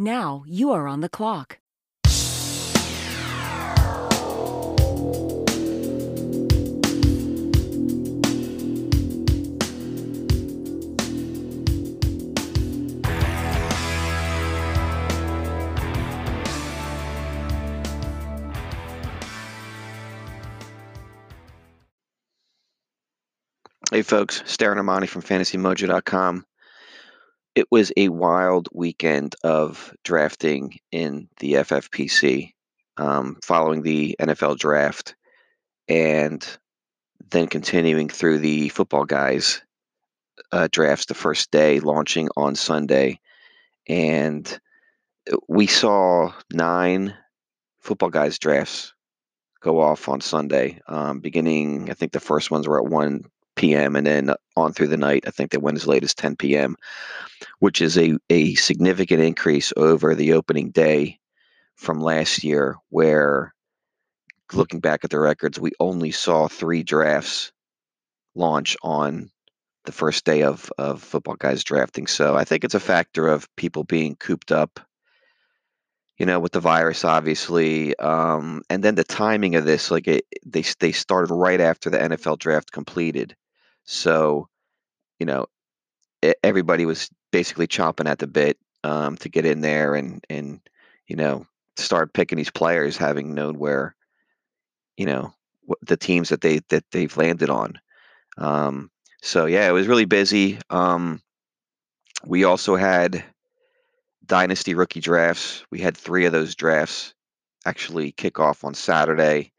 Now you are on the clock. Hey folks, Starren Armani from FantasyMojo.com. It was a wild weekend of drafting in the FFPC um, following the NFL draft and then continuing through the football guys uh, drafts the first day, launching on Sunday. And we saw nine football guys drafts go off on Sunday, um, beginning, I think the first ones were at 1 p.m. and then on through the night. I think they went as late as 10 p.m., which is a, a significant increase over the opening day from last year, where looking back at the records, we only saw three drafts launch on the first day of, of football guys drafting. So I think it's a factor of people being cooped up you know, with the virus, obviously, um, and then the timing of this, like it, they they started right after the NFL draft completed, so you know, everybody was basically chomping at the bit um, to get in there and and you know start picking these players, having known where you know the teams that they that they've landed on. Um, so yeah, it was really busy. Um, we also had dynasty rookie drafts. We had three of those drafts actually kick off on Saturday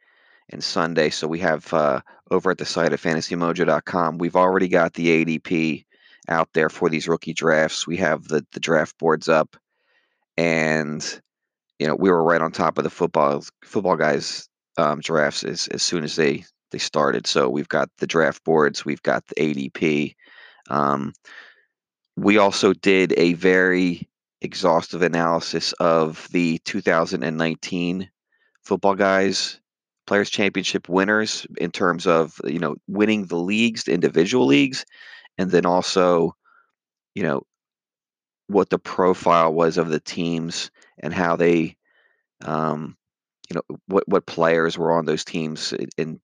and Sunday. So we have uh, over at the site of fantasymojo.com, we've already got the ADP out there for these rookie drafts. We have the, the draft boards up, and you know we were right on top of the football football guys um, drafts as, as soon as they they started. So we've got the draft boards, we've got the ADP. Um, we also did a very exhaustive analysis of the 2019 football guys players championship winners in terms of you know winning the leagues the individual leagues and then also you know what the profile was of the teams and how they um, you know what what players were on those teams and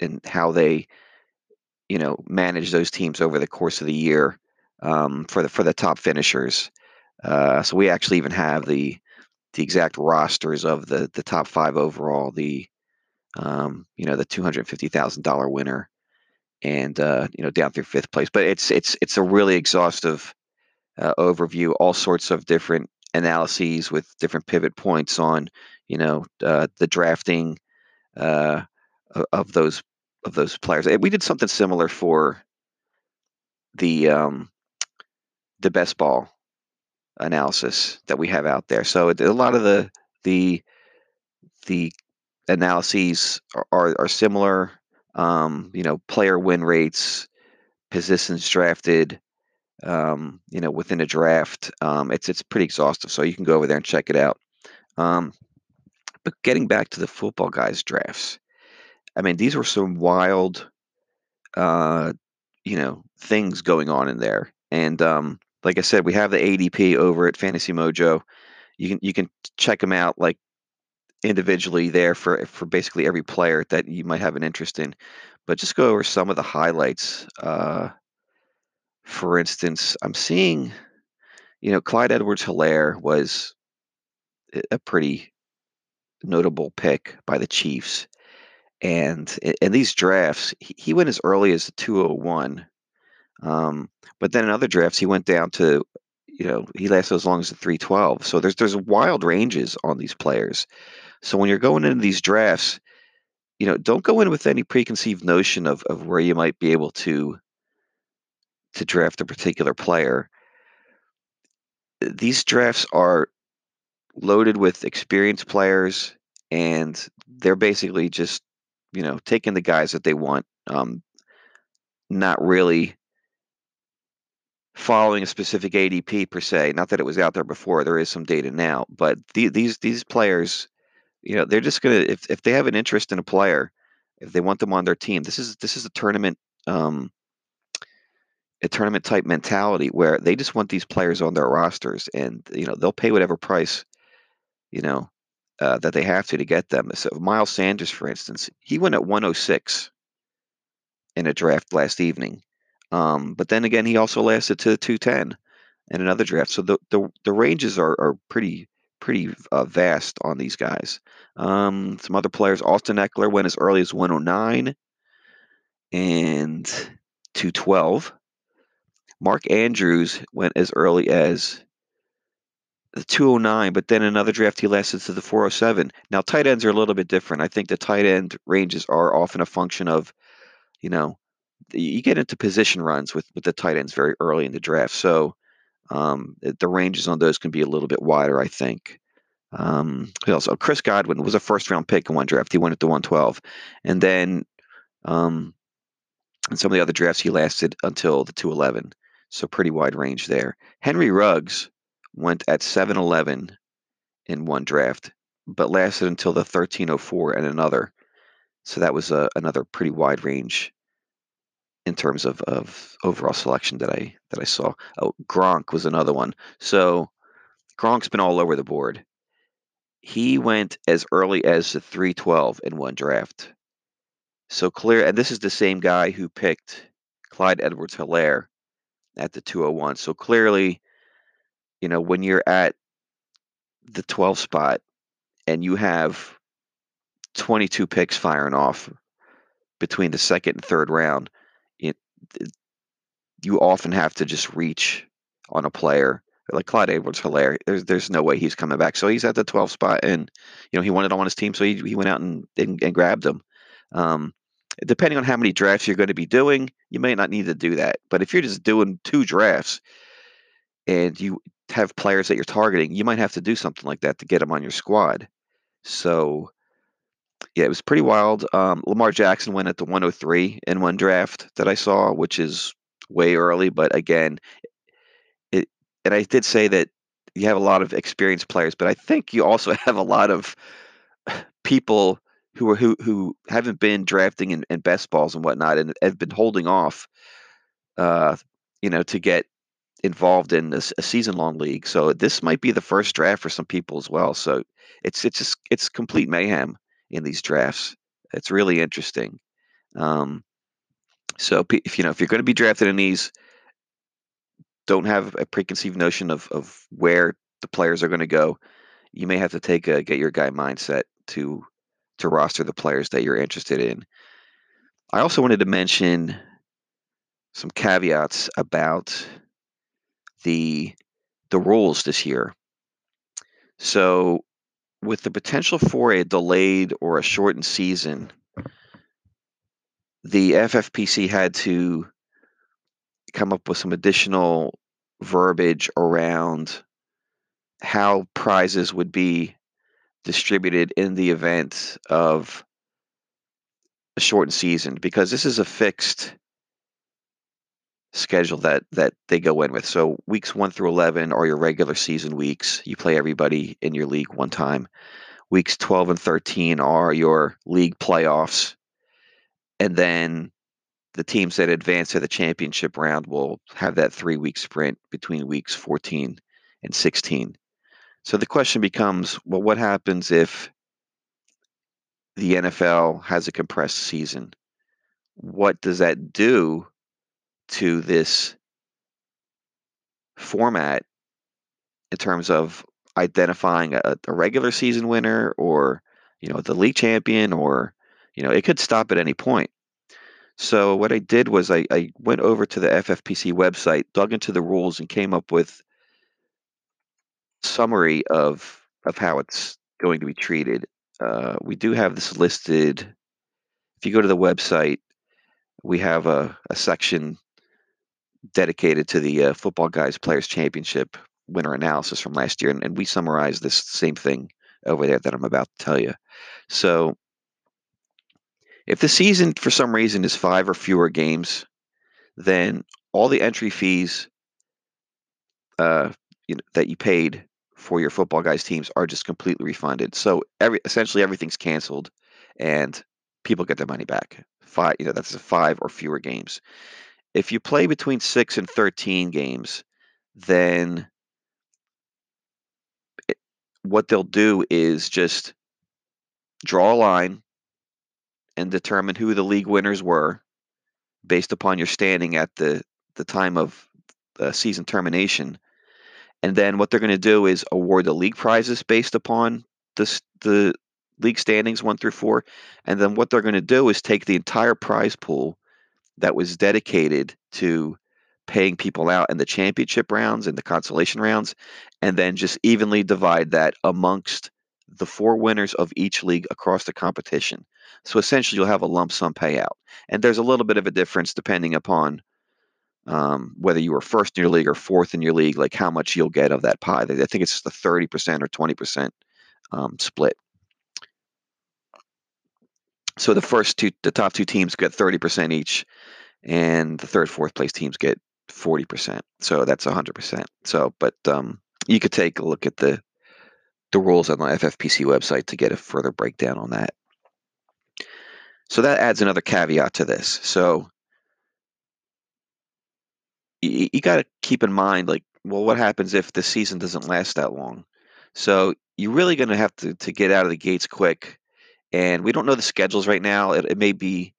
and how they you know manage those teams over the course of the year um, for the for the top finishers uh, so we actually even have the the exact rosters of the the top five overall. The um, you know the two hundred fifty thousand dollar winner, and uh, you know down through fifth place. But it's it's it's a really exhaustive uh, overview. All sorts of different analyses with different pivot points on you know uh, the drafting uh, of those of those players. We did something similar for the um, the best ball analysis that we have out there. So a lot of the the the analyses are, are, are similar. Um, you know, player win rates, positions drafted. Um, you know, within a draft, um, it's it's pretty exhaustive. So you can go over there and check it out. Um, but getting back to the football guys drafts, I mean, these were some wild, uh, you know, things going on in there, and um, like I said, we have the ADP over at Fantasy Mojo. You can you can check them out like individually there for for basically every player that you might have an interest in. But just go over some of the highlights. Uh, for instance, I'm seeing, you know, Clyde Edwards-Helaire was a pretty notable pick by the Chiefs. And in these drafts, he went as early as the 201 um, but then in other drafts, he went down to, you know, he lasted as long as the 312. So there's there's wild ranges on these players. So when you're going into these drafts, you know, don't go in with any preconceived notion of, of where you might be able to to draft a particular player. These drafts are loaded with experienced players, and they're basically just, you know, taking the guys that they want. Um, not really following a specific ADP per se. Not that it was out there before. There is some data now, but the, these these players, you know, they're just gonna if if they have an interest in a player, if they want them on their team, this is this is a tournament. Um, a tournament type mentality where they just want these players on their rosters, and you know they'll pay whatever price, you know, uh, that they have to to get them. So Miles Sanders, for instance, he went at 106 in a draft last evening, um, but then again, he also lasted to 210 in another draft. So the the, the ranges are are pretty pretty uh, vast on these guys. Um, some other players, Austin Ekeler went as early as 109 and 212. Mark Andrews went as early as the 209, but then another draft he lasted to the 407. Now tight ends are a little bit different. I think the tight end ranges are often a function of, you know, you get into position runs with with the tight ends very early in the draft. So um, the ranges on those can be a little bit wider, I think. Um, also, Chris Godwin was a first round pick in one draft. He went at the 112. And then um, in some of the other drafts, he lasted until the 211. So pretty wide range there. Henry Ruggs went at 711 in one draft, but lasted until the 1304 and another. So that was uh, another pretty wide range in terms of, of overall selection that I that I saw. Oh, Gronk was another one. So Gronk's been all over the board. He went as early as the 312 in one draft. So clear, and this is the same guy who picked Clyde Edwards Helaire at the 201. So clearly, you know, when you're at the 12 spot and you have 22 picks firing off between the second and third round, you often have to just reach on a player like Clyde Edwards Helaire. There's there's no way he's coming back. So he's at the 12 spot, and you know he wanted him on his team, so he, he went out and, and, and grabbed him. Um, depending on how many drafts you're going to be doing, you may not need to do that. But if you're just doing two drafts and you have players that you're targeting, you might have to do something like that to get them on your squad. So, yeah, it was pretty wild. Um, Lamar Jackson went at the 103 in one draft that I saw, which is way early. But again, it and I did say that you have a lot of experienced players, but I think you also have a lot of people who are who who haven't been drafting in, in best balls and whatnot, and have been holding off, uh, you know, to get involved in this a season long league. So this might be the first draft for some people as well. So it's it's just it's complete mayhem in these drafts. It's really interesting. Um, so if you know if you're going to be drafted in these, don't have a preconceived notion of of where the players are going to go. You may have to take a get your guy mindset to to roster the players that you're interested in. I also wanted to mention some caveats about the the rules this year. So, with the potential for a delayed or a shortened season, the FFPC had to come up with some additional verbiage around how prizes would be distributed in the event of a shortened season because this is a fixed schedule that that they go in with. So weeks 1 through 11 are your regular season weeks. You play everybody in your league one time. Weeks 12 and 13 are your league playoffs. And then the teams that advance to the championship round will have that 3-week sprint between weeks 14 and 16. So the question becomes well, what happens if the NFL has a compressed season? What does that do to this format in terms of identifying a, a regular season winner or you know the league champion or you know it could stop at any point so what i did was I, I went over to the ffpc website dug into the rules and came up with summary of of how it's going to be treated. Uh, we do have this listed. If you go to the website, we have a, a section dedicated to the uh, Football Guys Players Championship winner analysis from last year, and, and we summarize this same thing over there that I'm about to tell you. So, if the season for some reason is five or fewer games, then all the entry fees uh, you know, that you paid for your football guys teams are just completely refunded. So every essentially everything's canceled, and people get their money back. Five, you know, that's five or fewer games. If you play between six and thirteen games, then it, what they'll do is just draw a line and determine who the league winners were based upon your standing at the the time of uh, season termination. And then what they're going to do is award the league prizes based upon the the league standings one through four. And then what they're going to do is take the entire prize pool that was dedicated to paying people out in the championship rounds and the consolation rounds, and then just evenly divide that amongst the four winners of each league across the competition. So essentially, you'll have a lump sum payout. And there's a little bit of a difference depending upon um, whether you were first in your league or fourth in your league, like how much you'll get of that pie. I think it's just a 30% or 20% um, split. So the first two, the top two teams get 30% each, and the third, fourth place teams get 40%. So that's 100%. So, but um, you could take a look at the the rules on the FFPC website to get a further breakdown on that. So that adds another caveat to this. So you, you got to keep in mind, like, well, what happens if the season doesn't last that long? So you're really going to have to to get out of the gates quick. And we don't know the schedules right now. It, it may be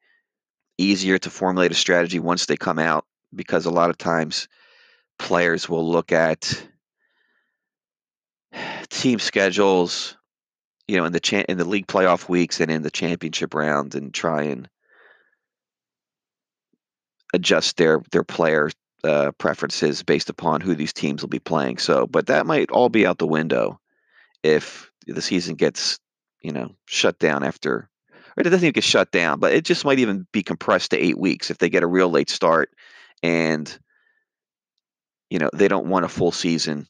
easier to formulate a strategy once they come out because a lot of times players will look at team schedules, you know, in the cha- in the league playoff weeks and in the championship round, and try and adjust their their player uh, preferences based upon who these teams will be playing. So, but that might all be out the window if the season gets, you know, shut down after, or it doesn't even get shut down, but it just might even be compressed to eight weeks if they get a real late start and, you know, they don't want a full season.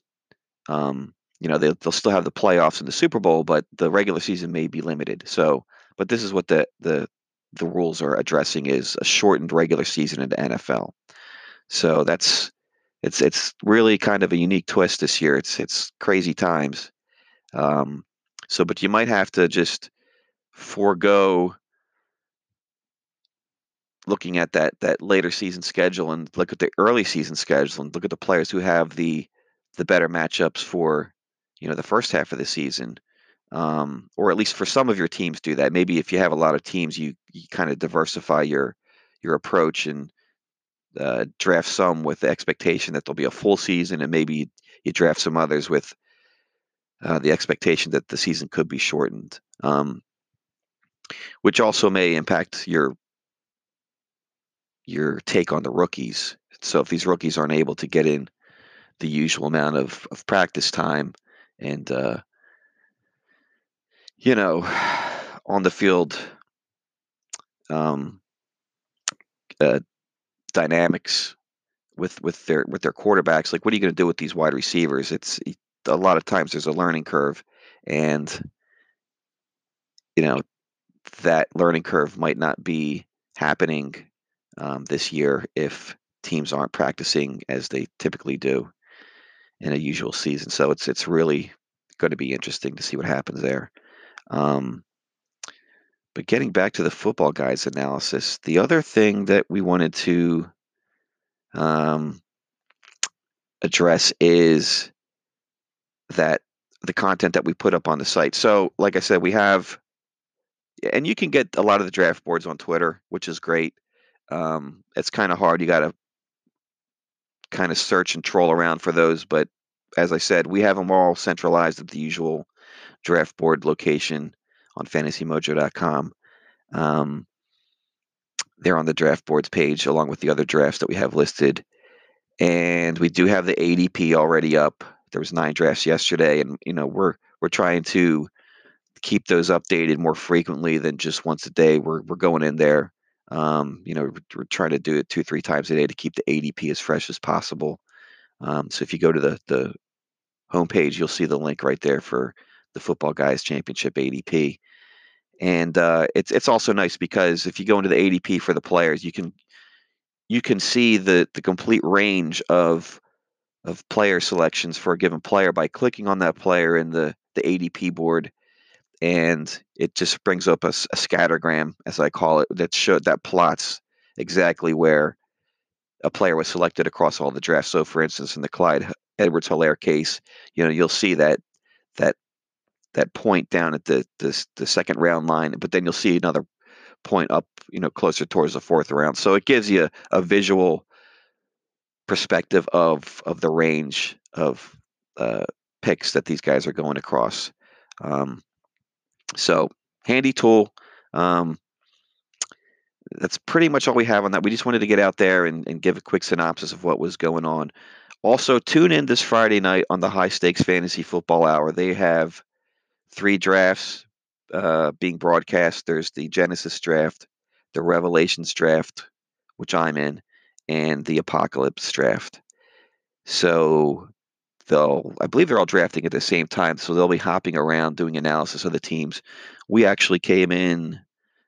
Um, you know, they'll, they'll still have the playoffs and the Super Bowl, but the regular season may be limited. So, but this is what the the the rules are addressing is a shortened regular season in the NFL. So that's it's it's really kind of a unique twist this year. It's it's crazy times. Um, so, but you might have to just forego looking at that that later season schedule and look at the early season schedule and look at the players who have the the better matchups for you know the first half of the season um, or at least for some of your teams do that. Maybe if you have a lot of teams you you kind of diversify your your approach and uh, draft some with the expectation that there'll be a full season and maybe you draft some others with uh, the expectation that the season could be shortened um, which also may impact your your take on the rookies. So if these rookies aren't able to get in the usual amount of, of practice time and uh, you know on the field um, uh, dynamics with with their with their quarterbacks like what are you going to do with these wide receivers? It's a lot of times there's a learning curve and you know that learning curve might not be happening um, this year if teams aren't practicing as they typically do in a usual season. So it's it's really going to be interesting to see what happens there. Um, but getting back to the football guys analysis, the other thing that we wanted to um, address is that the content that we put up on the site. So, like I said, we have, and you can get a lot of the draft boards on Twitter, which is great. Um, it's kind of hard. You got to kind of search and troll around for those. But as I said, we have them all centralized at the usual draft board location on fantasymojo.com. Um, they're on the draft boards page along with the other drafts that we have listed. And we do have the ADP already up. There was nine drafts yesterday, and you know we're we're trying to keep those updated more frequently than just once a day. We're we're going in there um, you know, we're trying to do it two, three times a day to keep the ADP as fresh as possible. Um, so if you go to the the homepage, you'll see the link right there for the Football Guys Championship ADP. And uh, it's it's also nice because if you go into the ADP for the players, you can you can see the the complete range of of player selections for a given player by clicking on that player in the the ADP board and it just brings up a, a scattergram, as I call it, that show that plots exactly where a player was selected across all the drafts. So, for instance, in the Clyde Edwards Helaire case, you know, you'll see that that that point down at the, the the second round line, but then you'll see another point up, you know, closer towards the fourth round. So it gives you a visual perspective of of the range of uh, picks that these guys are going across. Um, so handy tool. Um, that's pretty much all we have on that. We just wanted to get out there and, and give a quick synopsis of what was going on. Also, tune in this Friday night on the High Stakes Fantasy Football Hour. They have three drafts uh, being broadcast. There's the Genesis draft, the Revelations draft, which I'm in, and the Apocalypse draft. So they'll, I believe they're all drafting at the same time. So they'll be hopping around doing analysis of the teams. We actually came in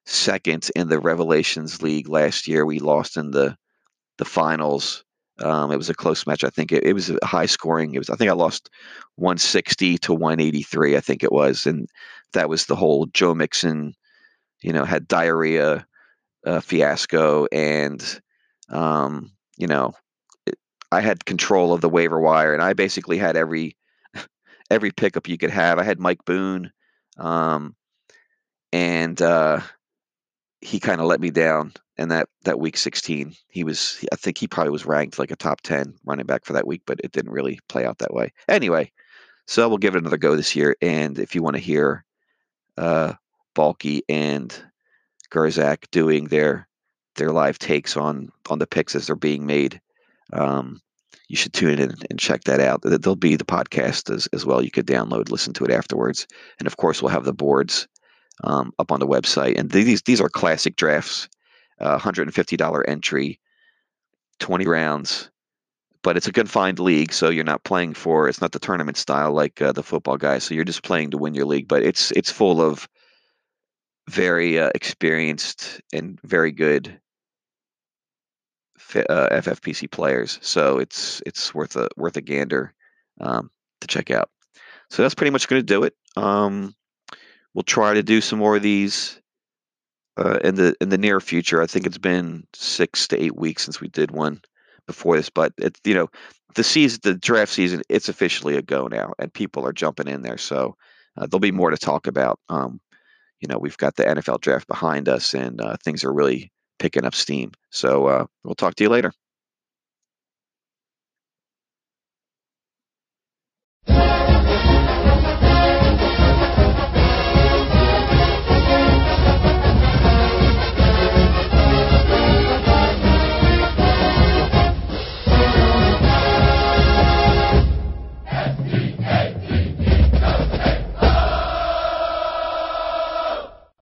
second in the Revelations League last year. We lost in the the finals. Um, it was a close match. I think it, it was high scoring. It was. I think I lost 160 to 183. I think it was, and that was the whole Joe Mixon, you know, had diarrhea uh, fiasco, and um, you know, it, I had control of the waiver wire, and I basically had every every pickup you could have. I had Mike Boone, um, and uh, he kind of let me down And that that week 16 he was i think he probably was ranked like a top 10 running back for that week but it didn't really play out that way anyway so we'll give it another go this year and if you want to hear uh Balky and Gerzak doing their their live takes on on the picks as they're being made um you should tune in and check that out there'll be the podcast as, as well you could download listen to it afterwards and of course we'll have the boards um, up on the website. And these these are classic drafts, uh, $150 entry, 20 rounds. But it's a confined league, so you're not playing for. It's not the tournament style like uh, the football guys. So you're just playing to win your league. But it's it's full of very uh, experienced and very good uh, FFPC players. So it's it's worth a worth a gander um, to check out. So that's pretty much going to do it. Um, we'll try to do some more of these uh, in the in the near future. I think it's been six to eight weeks since we did one before this, but it's you know the season, the draft season, it's officially a go now, and people are jumping in there. So uh, there'll be more to talk about. Um, you know, we've got the NFL draft behind us, and uh, things are really picking up steam. So uh, we'll talk to you later.